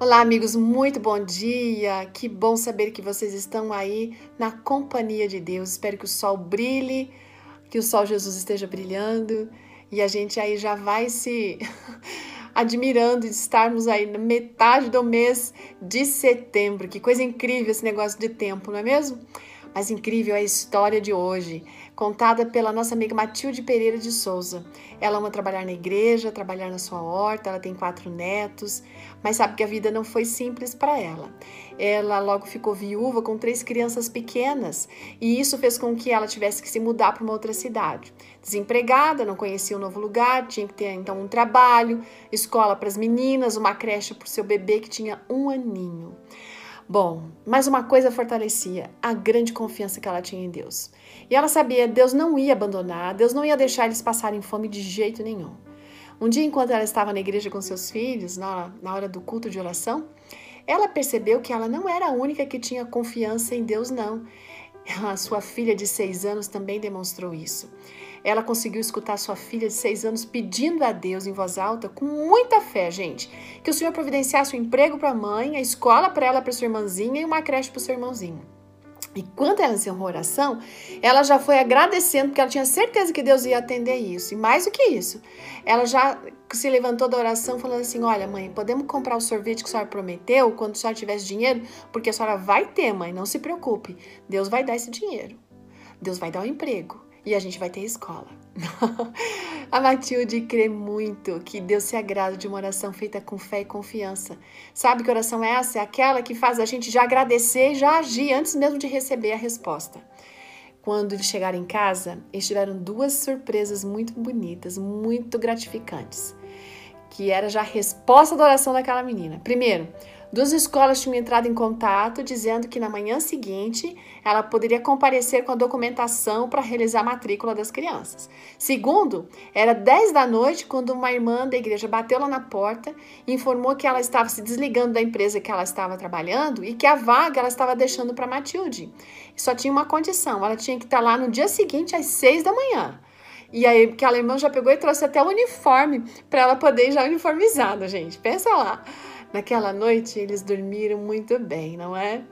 Olá, amigos, muito bom dia. Que bom saber que vocês estão aí na companhia de Deus. Espero que o sol brilhe, que o sol Jesus esteja brilhando e a gente aí já vai se admirando de estarmos aí na metade do mês de setembro. Que coisa incrível esse negócio de tempo, não é mesmo? Mas incrível é a história de hoje, contada pela nossa amiga Matilde Pereira de Souza. Ela ama trabalhar na igreja, trabalhar na sua horta, ela tem quatro netos, mas sabe que a vida não foi simples para ela. Ela logo ficou viúva com três crianças pequenas e isso fez com que ela tivesse que se mudar para uma outra cidade. Desempregada, não conhecia um novo lugar, tinha que ter então um trabalho, escola para as meninas, uma creche para o seu bebê que tinha um aninho. Bom, mais uma coisa fortalecia a grande confiança que ela tinha em Deus. E ela sabia que Deus não ia abandonar, Deus não ia deixar eles passarem fome de jeito nenhum. Um dia, enquanto ela estava na igreja com seus filhos, na, na hora do culto de oração, ela percebeu que ela não era a única que tinha confiança em Deus, não. A sua filha de seis anos também demonstrou isso. Ela conseguiu escutar sua filha de seis anos pedindo a Deus em voz alta, com muita fé, gente, que o Senhor providenciasse um emprego para a mãe, a escola para ela, para sua irmãzinha e uma creche para o seu irmãozinho. E quando ela encerrou a oração, ela já foi agradecendo, porque ela tinha certeza que Deus ia atender isso. E mais do que isso, ela já se levantou da oração falando assim: Olha, mãe, podemos comprar o sorvete que a senhora prometeu quando a senhora tivesse dinheiro? Porque a senhora vai ter, mãe, não se preocupe. Deus vai dar esse dinheiro. Deus vai dar o um emprego e a gente vai ter escola. a Matilde crê muito que Deus se agrada de uma oração feita com fé e confiança. Sabe que oração é essa? É aquela que faz a gente já agradecer e já agir antes mesmo de receber a resposta. Quando eles chegaram em casa, eles tiveram duas surpresas muito bonitas, muito gratificantes, que era já a resposta da oração daquela menina. Primeiro, Duas escolas tinham entrado em contato dizendo que na manhã seguinte ela poderia comparecer com a documentação para realizar a matrícula das crianças. Segundo, era 10 da noite quando uma irmã da igreja bateu lá na porta e informou que ela estava se desligando da empresa que ela estava trabalhando e que a vaga ela estava deixando para Matilde. Só tinha uma condição, ela tinha que estar lá no dia seguinte às 6 da manhã. E aí, aquela irmã já pegou e trouxe até o uniforme para ela poder ir já uniformizada, gente. Pensa lá. Naquela noite eles dormiram muito bem, não é?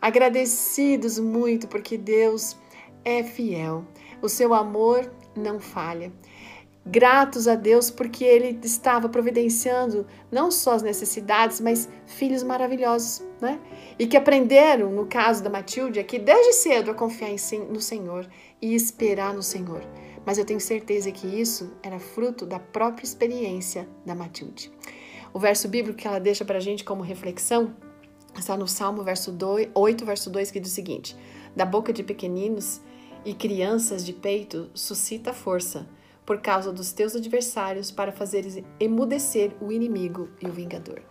Agradecidos muito porque Deus é fiel. O seu amor não falha. Gratos a Deus porque Ele estava providenciando não só as necessidades, mas filhos maravilhosos, né? E que aprenderam, no caso da Matilde, aqui desde cedo a confiar no Senhor e esperar no Senhor. Mas eu tenho certeza que isso era fruto da própria experiência da Matilde. O verso bíblico que ela deixa para a gente como reflexão está no Salmo verso 2, 8, verso 2, que diz o seguinte: Da boca de pequeninos e crianças de peito suscita força, por causa dos teus adversários, para fazeres emudecer o inimigo e o vingador.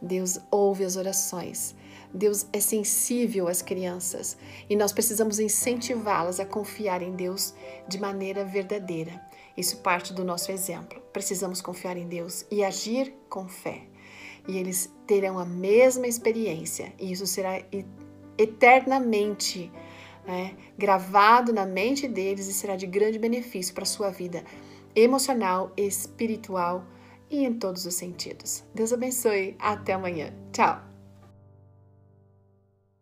Deus ouve as orações. Deus é sensível às crianças e nós precisamos incentivá-las a confiar em Deus de maneira verdadeira. Isso parte do nosso exemplo. Precisamos confiar em Deus e agir com fé. E eles terão a mesma experiência, e isso será eternamente né, gravado na mente deles e será de grande benefício para a sua vida emocional, espiritual e em todos os sentidos. Deus abençoe. Até amanhã. Tchau.